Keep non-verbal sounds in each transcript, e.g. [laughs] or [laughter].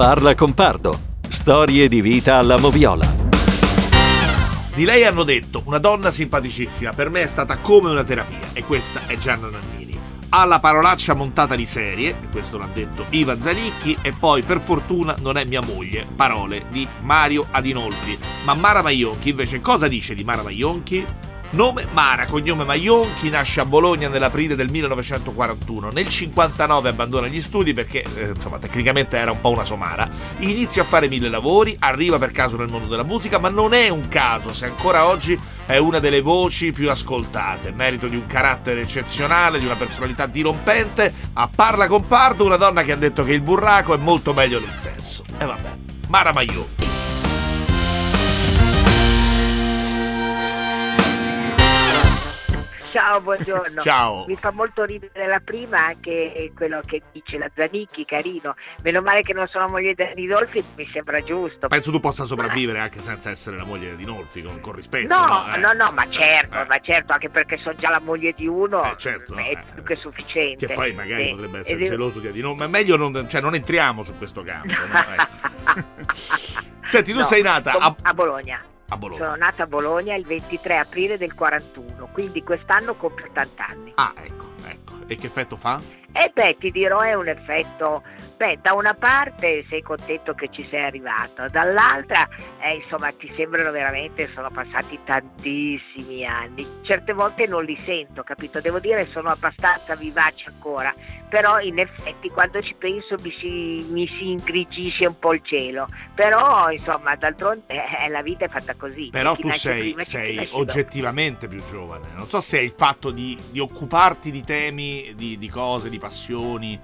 Parla con Pardo. Storie di vita alla moviola. Di lei hanno detto una donna simpaticissima, per me è stata come una terapia e questa è Gianna Nannini. Ha la parolaccia montata di serie, e questo l'ha detto Iva Zanicchi, e poi per fortuna non è mia moglie, parole di Mario Adinolfi. Ma Mara Maionchi invece cosa dice di Mara Maionchi? Nome Mara, cognome Maionchi, nasce a Bologna nell'aprile del 1941. Nel 59 abbandona gli studi perché, eh, insomma, tecnicamente era un po' una somara. Inizia a fare mille lavori, arriva per caso nel mondo della musica, ma non è un caso se ancora oggi è una delle voci più ascoltate. Merito di un carattere eccezionale, di una personalità dirompente. A Parla con Pardo, una donna che ha detto che il burraco è molto meglio del sesso. E vabbè, Mara Maionchi. Ciao, buongiorno. [laughs] Ciao. Mi fa molto ridere la prima anche quello che dice la Zanicchi, carino. Meno male che non sono moglie di Ridolfi, mi sembra giusto. Penso tu possa sopravvivere anche senza essere la moglie di Nolfi, con, con rispetto. No, Eh. no, no, ma certo, Eh. ma certo, anche perché sono già la moglie di uno, Eh, certo, è eh. più che sufficiente. Che poi magari Sì. potrebbe Ed essere è- geloso di Adino, ma meglio non, cioè, non entriamo su questo campo. no? [laughs] Ecco. [laughs] Senti, tu No, sei nata a, a Bologna. A Bologna. Sono nata a Bologna il 23 aprile del 41, quindi quest'anno compio 80 anni. Ah, ecco, ecco. E che effetto fa? E beh, ti dirò, è un effetto. Beh, da una parte sei contento che ci sei arrivato, dall'altra, eh, insomma, ti sembrano veramente, sono passati tantissimi anni. Certe volte non li sento, capito? Devo dire, sono abbastanza vivace ancora, però in effetti quando ci penso mi si, mi si ingrigisce un po' il cielo. Però, insomma, d'altronde eh, la vita è fatta così. Però tu sei, prima, sei dopo. oggettivamente più giovane. Non so se il fatto di, di occuparti di temi, di, di cose, di passioni,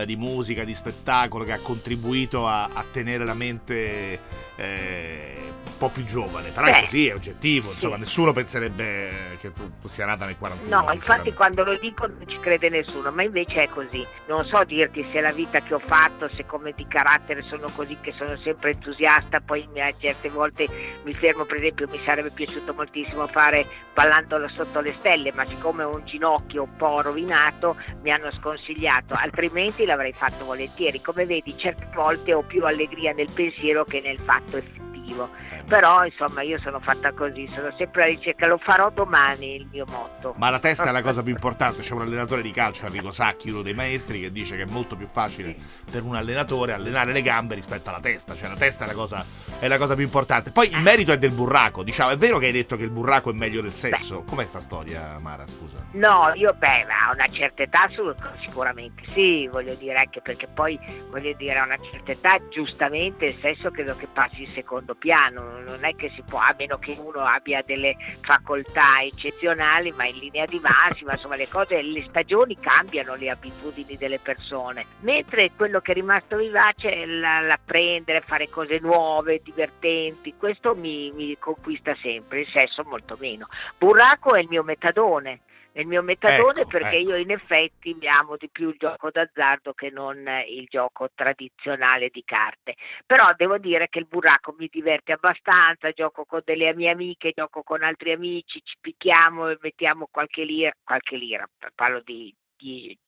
eh, di musica, di spettacolo che ha contribuito a, a tenere la mente eh, un po' più giovane. Però è Beh, così, è oggettivo. Insomma, sì. nessuno penserebbe che tu, tu sia nata nel 41. No, infatti quando lo dico non ci crede nessuno, ma invece è così. Non so dirti se la vita che ho fatto, se come di carattere sono così, che sono sempre entusiasta, poi a certe volte mi fermo, per esempio mi sarebbe piaciuto moltissimo fare ballandolo sotto le stelle, ma siccome ho un ginocchio un po' rovinato mi hanno sconsigliato, altrimenti l'avrei fatto volentieri. Come vedi, certe volte ho più allegria nel pensiero che nel fatto effettivo. Eh, Però insomma io sono fatta così, sono sempre alla ricerca, lo farò domani il mio motto. Ma la testa è la cosa [laughs] più importante. C'è un allenatore di calcio, Enrico Sacchi, uno dei maestri, che dice che è molto più facile per un allenatore allenare le gambe rispetto alla testa. Cioè, la testa è la cosa, è la cosa più importante. Poi il merito è del burraco. Diciamo, è vero che hai detto che il burraco è meglio del sesso? Com'è sta storia, Mara? Scusa. No, io beh, a una certa età sicuramente sì, voglio dire, anche perché poi voglio dire a una certa età giustamente il sesso credo che passi in secondo piano, non è che si può, a meno che uno abbia delle facoltà eccezionali, ma in linea di massima, insomma le cose, le stagioni cambiano le abitudini delle persone, mentre quello che è rimasto vivace è la- l'apprendere, fare cose nuove, divertenti, questo mi, mi conquista sempre, il sesso molto meno. Burraco è il mio metadone. È il mio metadone Ecco, perché ecco. io in effetti mi amo di più il gioco d'azzardo che non il gioco tradizionale di carte. Però devo dire che il burraco mi diverte abbastanza, gioco con delle mie amiche, gioco con altri amici, ci picchiamo e mettiamo qualche lira, qualche lira, parlo di 10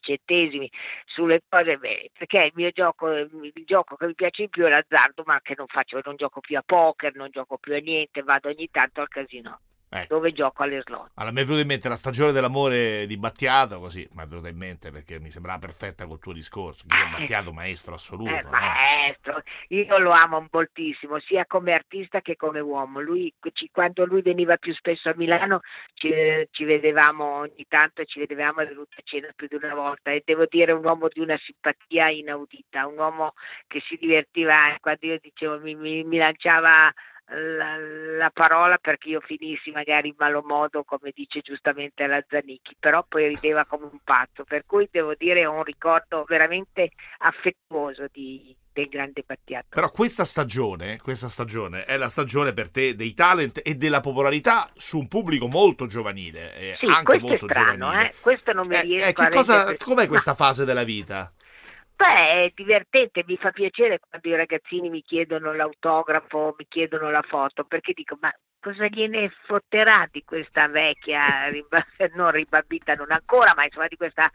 centesimi sulle cose, beh, perché il mio gioco, il gioco che mi piace di più è l'azzardo, ma che non faccio, non gioco più a poker, non gioco più a niente, vado ogni tanto al casino, Ecco. dove gioco alle slot. Allora, mi è venuta in mente la stagione dell'amore di Battiato, così mi è venuta in mente perché mi sembrava perfetta col tuo discorso. Io Battiato, maestro assoluto. Eh, no? maestro, io lo amo moltissimo, sia come artista che come uomo. Lui, quando lui veniva più spesso a Milano, ci, ci vedevamo ogni tanto, ci vedevamo, è venuto a cena più di una volta e devo dire un uomo di una simpatia inaudita, un uomo che si divertiva eh, quando io dicevo mi, mi- mi lanciava la, la parola perché io finissi magari in malo modo come dice giustamente la Zanicchi però poi rideva come un pazzo per cui devo dire ho un ricordo veramente affettuoso di, del grande Battiato Però questa stagione, questa stagione è la stagione per te dei talent e della popolarità su un pubblico molto giovanile. eh, sì, anche è molto strano giovanile. eh? questo non mi Eh, riesco eh, che a cosa, com'è questa fase della vita? Beh, è divertente, mi fa piacere quando i ragazzini mi chiedono l'autografo, mi chiedono la foto, perché dico, ma cosa gliene fotterà di questa vecchia, non ribabbita, non ancora, ma insomma di questa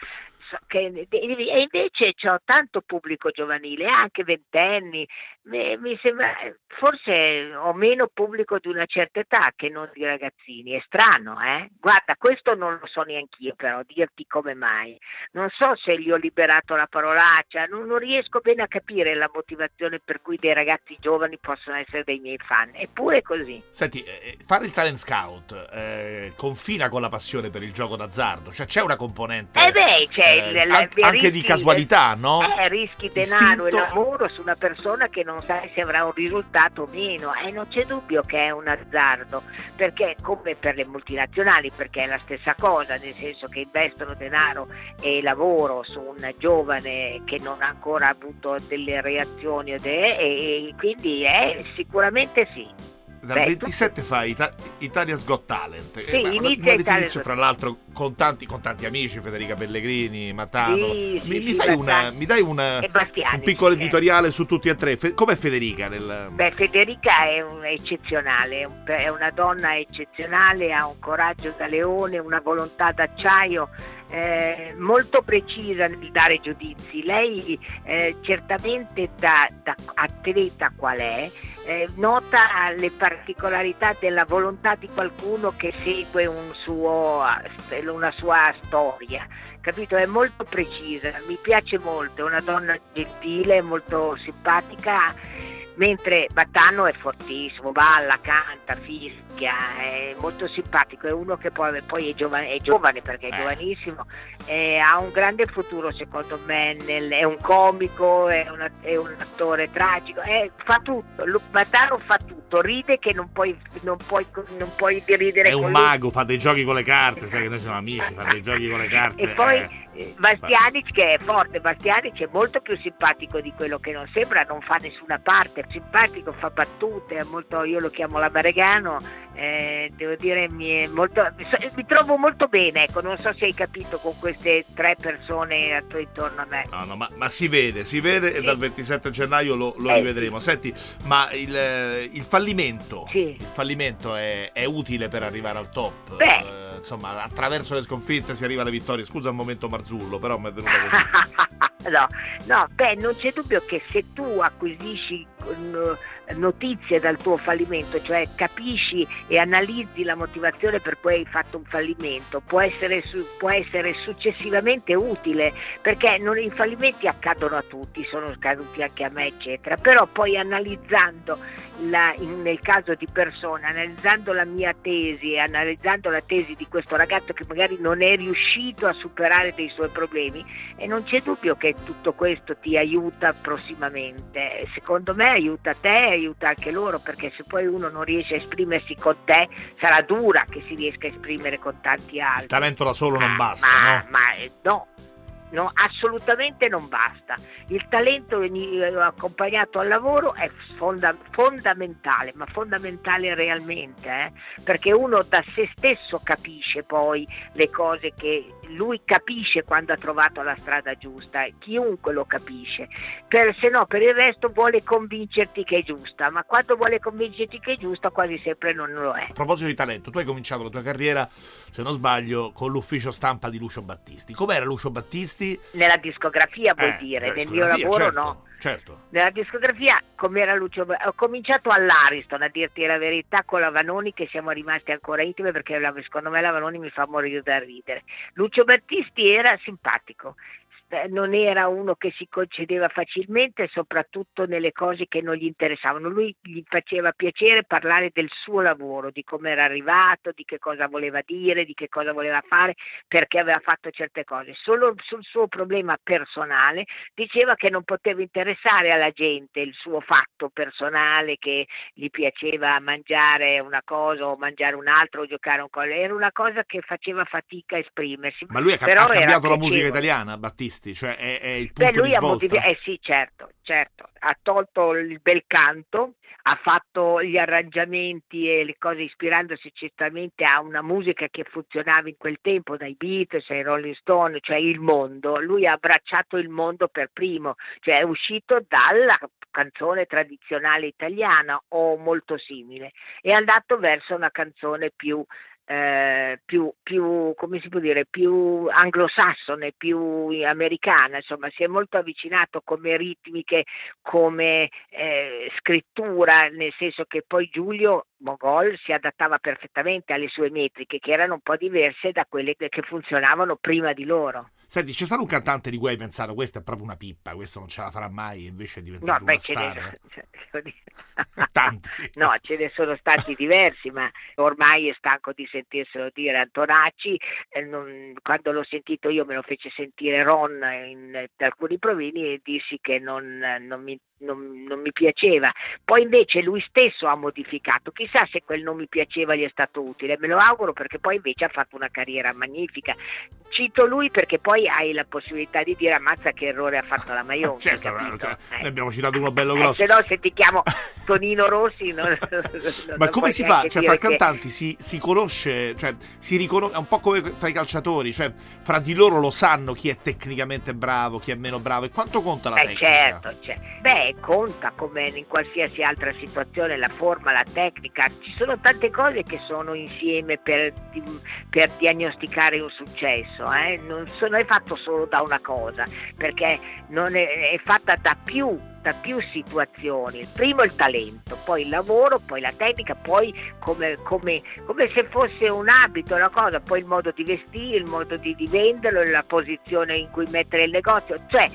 che, e invece ho tanto pubblico giovanile, anche ventenni, mi, sembra, forse ho meno pubblico di una certa età che non di ragazzini, è strano, eh? Guarda, questo non lo so neanch'io però, dirti come mai. Non so se gli ho liberato la parolaccia, non, non riesco bene a capire la motivazione per cui dei ragazzi giovani possono essere dei miei fan, eppure è così. Senti, eh, fare il talent scout eh, confina con la passione per il gioco d'azzardo, cioè c'è una componente eh beh, c'è eh, an- anche rischi, di casualità, no? Eh, rischi denaro Istinto. e lavoro su una persona che non sai se avrà un risultato o meno e non c'è dubbio che è un azzardo, perché come per le multinazionali, perché è la stessa cosa, nel senso che investono denaro e lavoro su un giovane che non ha ancora avuto delle reazioni e, e quindi è sicuramente sì dal Beh, 27 tu... fa Ita- Italia's Got Talent. Sì, eh, una, una definizione, fra l'altro, con tanti, con tanti, amici, Federica Pellegrini, Matano. Sì, mi, sì, mi, sì, una, mi, dai una, un piccolo editoriale su tutti e tre. Fe- com'è Federica? Nel... Beh, Federica è un, eccezionale, è una donna eccezionale, ha un coraggio da leone, una volontà d'acciaio. Eh, molto precisa nel dare giudizi. Lei eh, certamente da, da atleta qual è, eh, nota le particolarità della volontà di qualcuno che segue un suo, una sua storia. Capito? È molto precisa, mi piace molto, è una donna gentile, molto simpatica mentre Battano è fortissimo, balla, canta, fischia, è molto simpatico, è uno che poi, poi è, giovane, è, giovane, perché è eh. giovanissimo, eh, ha un grande futuro secondo me, nel, è un comico, è, una, è un attore tragico, è, fa tutto, Battano fa tutto, ride che non puoi, non puoi, non puoi ridere. È un mago, lui. fa dei giochi con le carte, sai che noi siamo amici, fa dei giochi con le carte. E poi... Bastianic che è forte, Bastianic è molto più simpatico di quello che non sembra, non fa nessuna parte, è simpatico, fa battute, è molto, io lo chiamo la Baregano, eh, devo dire mi, molto, mi, trovo molto bene, ecco, non so se hai capito con queste tre persone attorno a me. No, no, ma, ma si vede, si vede sì. e dal 27 gennaio lo, lo eh, rivedremo. Sì. Senti, ma il, il fallimento, sì. il fallimento è, è, utile per arrivare al top? Beh. Eh, insomma, attraverso le sconfitte si arriva alle vittorie. Scusa il momento Marzullo, però mi è venuta così. [laughs] no, no, beh, non c'è dubbio che se tu acquisisci notizie dal tuo fallimento, cioè capisci e analizzi la motivazione per cui hai fatto un fallimento, può essere, può essere successivamente utile, perché non, i fallimenti accadono a tutti, sono accaduti anche a me, eccetera, però poi analizzando la, in, nel caso di persona, analizzando la mia tesi e analizzando la tesi di questo ragazzo che magari non è riuscito a superare dei suoi problemi, e non c'è dubbio che tutto questo ti aiuta prossimamente. Secondo me aiuta te, aiuta anche loro, perché se poi uno non riesce a esprimersi con te, sarà dura che si riesca a esprimere con tanti altri. Il talento da solo non basta. Ma, no? ma no, No, assolutamente non basta. Il talento accompagnato al lavoro è fonda- fondamentale, ma fondamentale realmente, eh? perché uno da se stesso capisce poi le cose che lui capisce quando ha trovato la strada giusta, chiunque lo capisce, per, se no per il resto vuole convincerti che è giusta, ma quando vuole convincerti che è giusta quasi sempre non lo è. A proposito di talento, tu hai cominciato la tua carriera, se non sbaglio, con l'ufficio stampa di Lucio Battisti. Com'era Lucio Battisti? Nella discografia vuol eh, dire, nel mio lavoro certo. no certo. Nella discografia, come era Lucio, ho cominciato all'Ariston a dirti la verità con la Vanoni che siamo rimasti ancora intime perché la, secondo me la Vanoni mi fa morire da ridere. Lucio Battisti era simpatico, non era uno che si concedeva facilmente, soprattutto nelle cose che non gli interessavano. Lui gli faceva piacere parlare del suo lavoro, di come era arrivato, di che cosa voleva dire, di che cosa voleva fare, perché aveva fatto certe cose. Solo sul suo problema personale diceva che non poteva interessare alla gente il suo fatto personale, che gli piaceva mangiare una cosa o mangiare un'altra o giocare un collo. Era una cosa che faceva fatica a esprimersi. Ma lui ha, ha cambiato la musica italiana, Battista? Battisti, cioè è, è il punto Beh, lui di svolta. Ha motivi- eh sì, certo, certo, ha tolto il bel canto, ha fatto gli arrangiamenti e le cose ispirandosi certamente a una musica che funzionava in quel tempo, dai Beatles ai Rolling Stone, cioè il mondo. Lui ha abbracciato il mondo per primo, cioè è uscito dalla canzone tradizionale italiana o molto simile, è andato verso una canzone più eh, più, più, come si può dire, più anglosassone, più americana, insomma si è molto avvicinato come ritmiche, come eh, scrittura, nel senso che poi Giulio Mogol si adattava perfettamente alle sue metriche che erano un po' diverse da quelle che funzionavano prima di loro. Senti, c'è stato un cantante di cui hai pensato questa è proprio una pippa, questo non ce la farà mai, invece è diventato no, una beh, star. [laughs] Ne... [laughs] Tanti. [laughs] no, ce ne sono stati diversi, ma ormai è stanco di sentirselo dire Antonacci. Eh, non... quando l'ho sentito io me lo fece sentire Ron in, in alcuni provini e dissi che non, non mi non, non, mi piaceva. Poi invece lui stesso ha modificato, chissà se quel non mi piaceva gli è stato utile, me lo auguro perché poi invece ha fatto una carriera magnifica. Cito lui perché poi hai la possibilità di dire ammazza che errore ha fatto la Maionchi. [laughs] certo, cioè, eh. ne abbiamo citato uno bello grosso. Eh, se no se ti chiamo [laughs] Tonino Rossi non, non Ma come si fa? Cioè, fra i cantanti si, si, conosce, cioè, si riconosce, è un po' come fra i calciatori, cioè fra di loro lo sanno chi è tecnicamente bravo, chi è meno bravo e quanto conta la eh, tecnica? Certo, certo. Beh, conta come in qualsiasi altra situazione la forma, la tecnica, ci sono tante cose che sono insieme per, per diagnosticare un successo, eh? non, sono, fatto solo da una cosa, perché è, è fatta da più da più situazioni. Il primo il talento, poi il lavoro, poi la tecnica, poi come, come, come, se fosse un abito, una cosa, poi il modo di vestire, il modo di, di venderlo, la posizione in cui mettere il negozio, cioè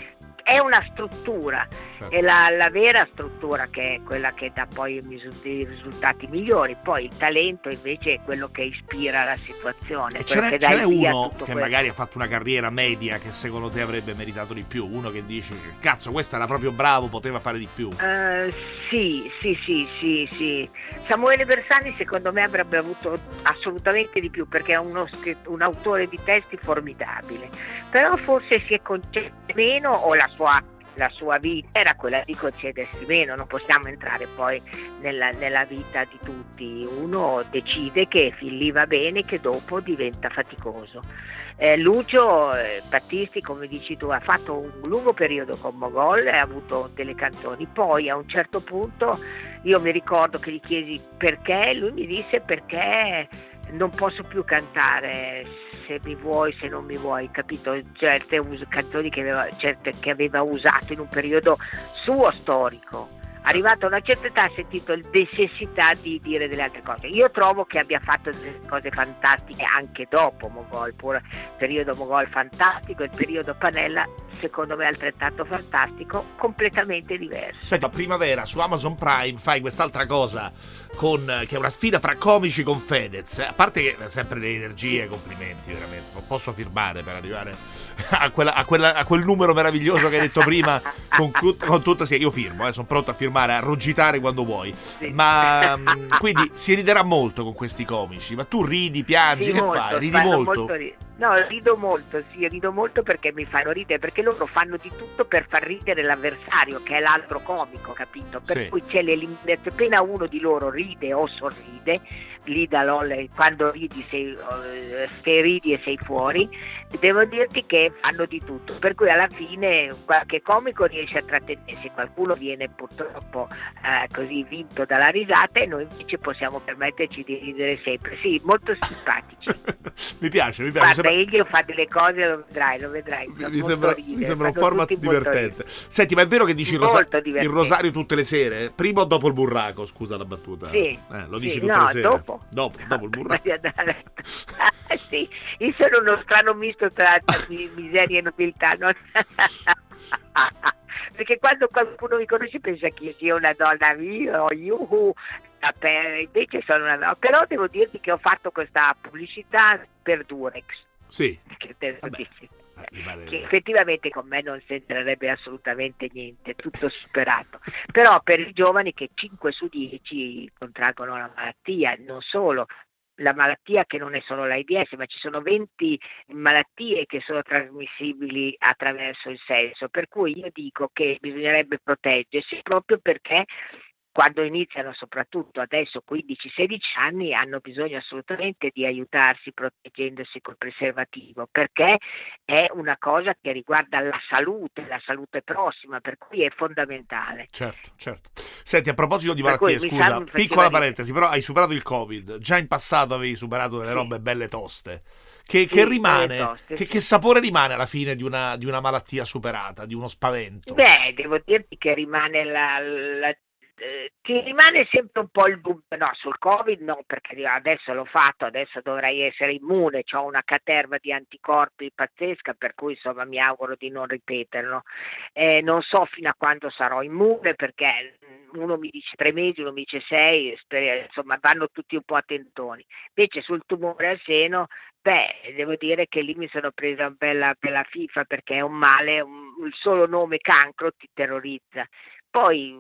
è una struttura, certo. è la, la, vera struttura che è quella che dà poi i risultati migliori, poi il talento invece è quello che ispira la situazione. ce n'è, ce n'è uno che quello. magari ha fatto una carriera media che secondo te avrebbe meritato di più, uno che dice cazzo questo era proprio bravo, poteva fare di più. Uh, sì, sì, sì, sì, sì. Samuele Bersani secondo me avrebbe avuto assolutamente di più perché è uno, un autore di testi formidabile, però forse si è concesso meno o la sua, la sua vita era quella di concedersi meno, non possiamo entrare poi nella, nella vita di tutti, uno decide che fin lì va bene, che dopo diventa faticoso. Eh, Lucio eh, Battisti, come dici tu, ha fatto un lungo periodo con Mogol e ha avuto delle canzoni, poi a un certo punto io mi ricordo che gli chiesi perché, lui mi disse perché non posso più cantare se mi vuoi, se non mi vuoi, capito? Certe us- canzoni che aveva, certe che aveva usato in un periodo suo storico arrivato a una certa età ha sentito la necessità di dire delle altre cose. Io trovo che abbia fatto delle cose fantastiche anche dopo Mogol, pur il periodo Mogol fantastico, il periodo Panella secondo me altrettanto fantastico, completamente diverso. Senti, a primavera su Amazon Prime fai quest'altra cosa con, che è una sfida fra comici con Fedez. A parte che sempre le energie, complimenti veramente. Non posso firmare per arrivare a, quella, a, quella, a, quel numero meraviglioso che hai detto prima. [laughs] con, con tutto, sì, io firmo, eh, sono pronto a firmare, a rugitare quando vuoi. Sì. Ma mm, quindi si riderà molto con questi comici. Ma tu ridi, piangi, sì, che molto, fai? Ridi molto? molto No, rido molto, sì, rido molto perché mi fanno ridere, perché loro fanno di tutto per far ridere l'avversario, che è l'altro comico, capito? Per sì. cui c'è l'eliminazione, appena uno di loro ride o sorride, lì da LOL, quando ridi sei, uh, se ridi e sei fuori, devo dirti che fanno di tutto, per cui alla fine qualche comico riesce a trattenersi, qualcuno viene purtroppo uh, così vinto dalla risata e noi invece possiamo permetterci di ridere sempre. Sì, molto simpatici. [laughs] mi piace, mi piace. Guarda, egli fa delle cose, lo vedrai, lo vedrai. Mi sembra, ridere, mi sembra un format divertente. Senti, ma è vero che dici il, rosa- il, rosario tutte le sere? Prima o dopo il burraco? Scusa la battuta. Sì. Eh, lo dici sì, tutte no, le sere? Dopo. Dopo, dopo il burraco. [laughs] [laughs] sì, io sono uno strano misto tra miseria e nobiltà. No? [laughs] Perché quando qualcuno mi conosce pensa che io sia una donna, io, yuhu, invece sono una. Però devo dirti che ho fatto questa pubblicità per Durex. Sì. Che, te lo dici che effettivamente con me non sembrerebbe assolutamente niente, tutto superato. Però per i giovani che 5 su 10 contraggono la malattia, non solo, la malattia che non è solo l'AIDS, ma ci sono 20 malattie che sono trasmissibili attraverso il sesso, per cui io dico che bisognerebbe proteggersi proprio perché quando iniziano soprattutto adesso 15-16 anni hanno bisogno assolutamente di aiutarsi proteggendosi col preservativo perché è una cosa che riguarda la salute, la salute prossima, per cui è fondamentale. Certo, certo. Senti, a proposito di malattie, scusa, piccola parentesi, però hai superato il Covid, già in passato avevi superato delle sì. robe belle toste. Che, che rimane, toste, che, sì. che, sapore rimane alla fine di una, di una, malattia superata, di uno spavento? Beh, devo dirti che rimane la, la eh, ti rimane sempre un po' il dubbio, no, sul Covid no, perché adesso l'ho fatto, adesso dovrei essere immune, ho una caterva di anticorpi pazzesca, per cui insomma mi auguro di non ripeterlo. Eh, non so fino a quando sarò immune perché uno mi dice tre mesi, uno mi dice sei, insomma vanno tutti un po' attentoni. Invece sul tumore al seno Beh, devo dire che lì mi sono presa una bella, bella fifa perché è un male, un, il solo nome cancro ti terrorizza. Poi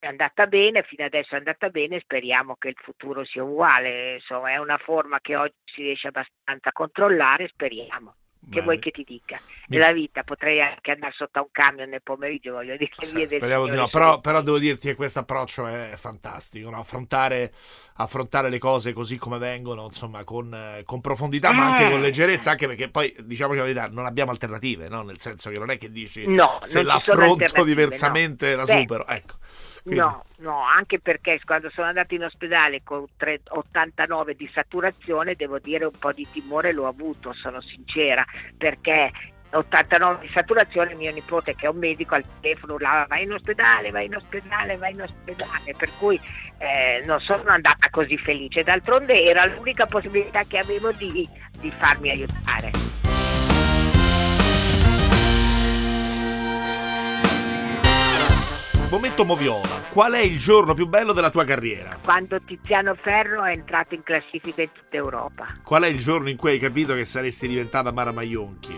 è andata bene, fino adesso è andata bene, speriamo che il futuro sia uguale, insomma è una forma che oggi si riesce abbastanza a controllare, speriamo. Che vuoi che ti dica? Mi... Nella vita potrei anche andare sotto a un camion nel pomeriggio, voglio dire. Sì, speriamo di no, però, però, devo dirti che questo approccio è fantastico, no? affrontare, affrontare, le cose così come vengono, insomma, con, con profondità, eh. ma anche con eh. leggerezza, anche perché poi, diciamoci la verità, non abbiamo alternative, no? nel senso che non è che dici no, se l'affronto diversamente la supero. Ecco. Quindi... No, no, anche perché quando sono andato in ospedale con 3, 89 di saturazione, devo dire un po' di timore l'ho avuto, sono sincera, perché 89 di saturazione, mio nipote che è un medico al telefono urlava vai in ospedale, vai in ospedale, vai in ospedale, per cui eh, non sono andata così felice, d'altronde era l'unica possibilità che avevo di, di farmi aiutare. Momento Moviola, qual è il giorno più bello della tua carriera? Quando Tiziano Ferro è entrato in classifica in tutta Europa. Qual è il giorno in cui hai capito che saresti diventata Mara Maionchi?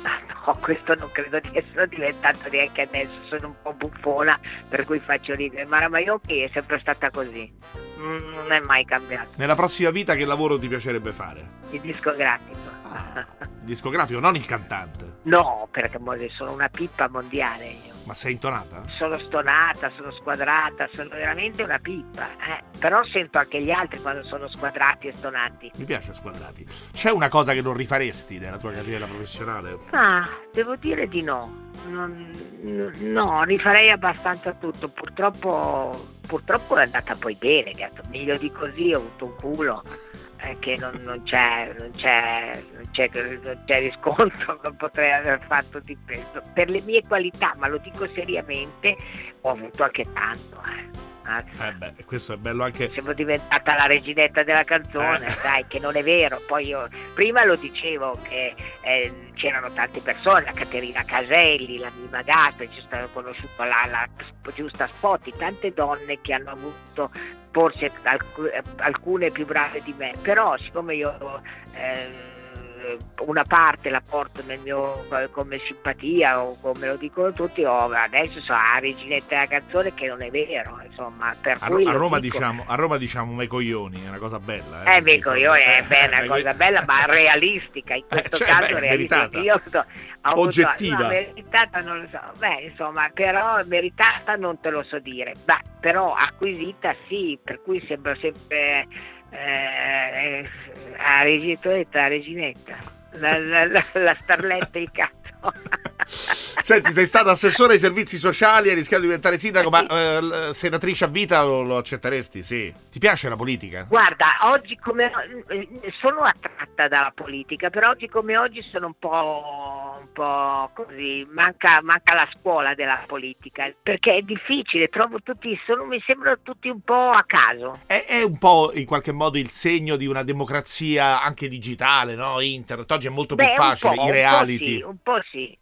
Ah, no, questo non credo di essere diventato neanche adesso, sono un po' buffona, per cui faccio ridere. Mara Maionchi è sempre stata così, mm, non è mai cambiato. Nella prossima vita che lavoro ti piacerebbe fare? Il discografico. Ah, il discografico, non il cantante. No, perché sono una pippa mondiale io. Ma sei intonata? Sono stonata, sono squadrata, sono veramente una pippa. Eh? Però sento anche gli altri quando sono squadrati e stonati. Mi piace squadrati. C'è una cosa che non rifaresti nella tua carriera professionale? Ah, devo dire di no. Non, no, rifarei abbastanza tutto. Purtroppo, purtroppo è andata poi bene, meglio di così, ho avuto un culo che non, non, c'è, non, c'è, c'è, non, c'è, riscontro, [laughs] non potrei aver fatto di peso. Per le mie qualità, ma lo dico seriamente, ho avuto anche tanto. Eh. Eh beh, questo è bello anche. Siamo diventata la reginetta della canzone, eh. dai, che non è vero. Poi io prima lo dicevo che eh, c'erano tante persone, la Caterina Caselli, la Mima Gasper, ci stavo conosciuto la, la, giusta Spotti, tante donne che hanno avuto forse alc- alcune più brave di me, però siccome io eh, una parte la porto nel mio, come simpatia o come lo dicono tutti, oh, adesso so la reginetta della canzone che non è vero, insomma. Per a, cui a, Roma diciamo, a Roma diciamo me coglioni, è una cosa bella. Eh, eh me coglioni è eh, una cosa bella, ma realistica, in questo eh, cioè, caso beh, realistica. Io ho avuto, Oggettiva. No, meritata non lo so, beh insomma, però meritata non te lo so dire, beh, però acquisita sì, per cui sembra sempre eh, a Reginetta, a Reginetta, la, la, la, la starletta il cazzo. Senti, sei stata assessore ai servizi sociali, hai rischiato di diventare sindaco, ma eh, senatrice a vita lo, lo, accetteresti? Sì. Ti piace la politica? Guarda, oggi come sono attratta dalla politica, però oggi come oggi sono un po', un po così, manca, manca, la scuola della politica, perché è difficile, trovo tutti, sono, mi sembrano tutti un po' a caso. È, è, un po' in qualche modo il segno di una democrazia anche digitale, no? Internet, oggi è molto Beh, più facile, i reality. Un po' sì, un po' sì,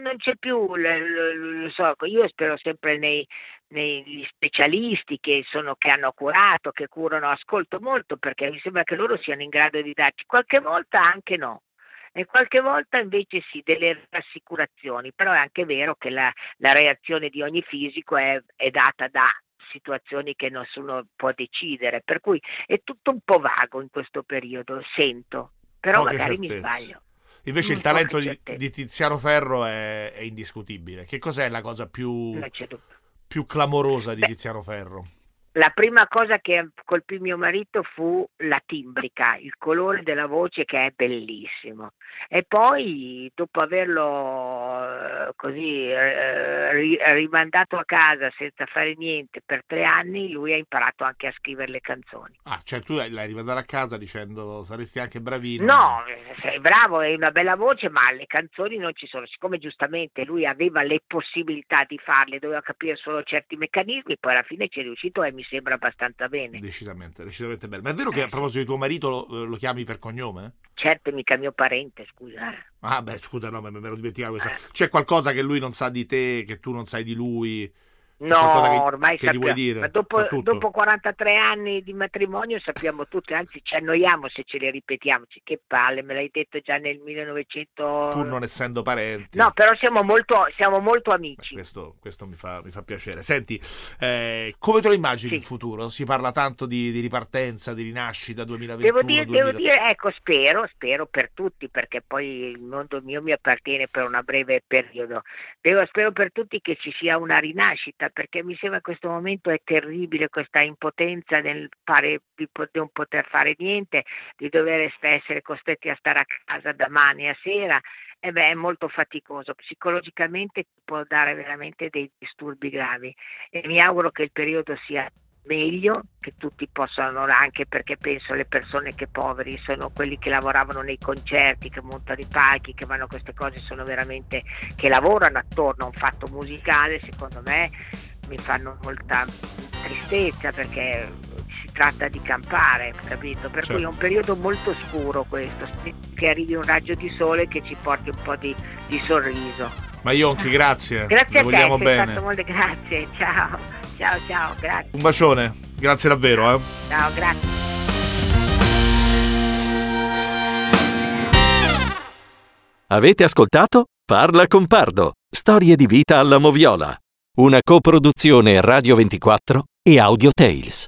non c'è più, lo so, io spero sempre nei, negli specialisti che, sono, che hanno curato, che curano, ascolto molto perché mi sembra che loro siano in grado di darci, qualche volta anche no. E qualche volta invece sì, delle rassicurazioni, però è anche vero che la, la reazione di ogni fisico è, è data da situazioni che nessuno può decidere, per cui è tutto un po' vago in questo periodo, sento, però Poche magari certezze. mi sbaglio. Invece non il talento di, di, Tiziano Ferro è, è, indiscutibile. Che cos'è la cosa più, più clamorosa di Beh, Tiziano Ferro? La prima cosa che colpì mio marito fu la timbrica, il colore della voce che è bellissimo. E poi, dopo averlo eh, così eh, rimandato a casa senza fare niente per tre anni, lui ha imparato anche a scrivere le canzoni. Ah, cioè tu l'hai rimandato a casa dicendo saresti anche bravino? No, sei bravo, hai una bella voce, ma le canzoni non ci sono. Siccome giustamente lui aveva le possibilità di farle, doveva capire solo certi meccanismi, poi alla fine ci è riuscito e mi sembra abbastanza bene. Decisamente, decisamente bene. Ma è vero che a proposito di tuo marito lo, eh, lo chiami per cognome? Certo, mica mio parente, scusa. Ah, beh, scusa, no, me ero dimenticato questa. Eh. C'è qualcosa che lui non sa di te, che tu non sai di lui? No, che, ormai che sappiamo. Ma dopo, dopo, 43 anni di matrimonio sappiamo tutto, anzi ci annoiamo se ce le ripetiamo. Che palle, me l'hai detto già nel 1900. Pur non essendo parenti. No, però siamo molto, siamo molto amici. Questo, questo mi, fa, mi, fa, piacere. Senti, eh, come te lo immagini sì. il futuro? Si parla tanto di, di ripartenza, di rinascita 2021. Devo dire, 2000... devo dire, ecco, spero, spero per tutti, perché poi il mondo mio mi appartiene per un breve periodo. Devo, spero per tutti che ci sia una rinascita perché mi sembra che questo momento è terribile, questa impotenza nel fare, di non poter fare niente, di dover essere costretti a stare a casa da mani a sera, e beh, è molto faticoso, psicologicamente può dare veramente dei disturbi gravi. E mi auguro che il periodo sia meglio, che tutti possano, anche perché penso alle persone che poveri sono quelli che lavoravano nei concerti, che montano i palchi, che fanno queste cose, sono veramente, che lavorano attorno a un fatto musicale, secondo me mi fanno molta tristezza perché si tratta di campare, capito? Per certo. cui è un periodo molto scuro questo, che arrivi un raggio di sole che ci porti un po' di, di sorriso. Ma Ionchi, grazie. Grazie Le a te, bene. fatto molte grazie. Ciao. Ciao, ciao, grazie. Un bacione, grazie davvero. Eh. Ciao, grazie. Avete ascoltato? Parla con Pardo. Storie di vita alla Moviola. Una coproduzione Radio 24 e Audio Tales.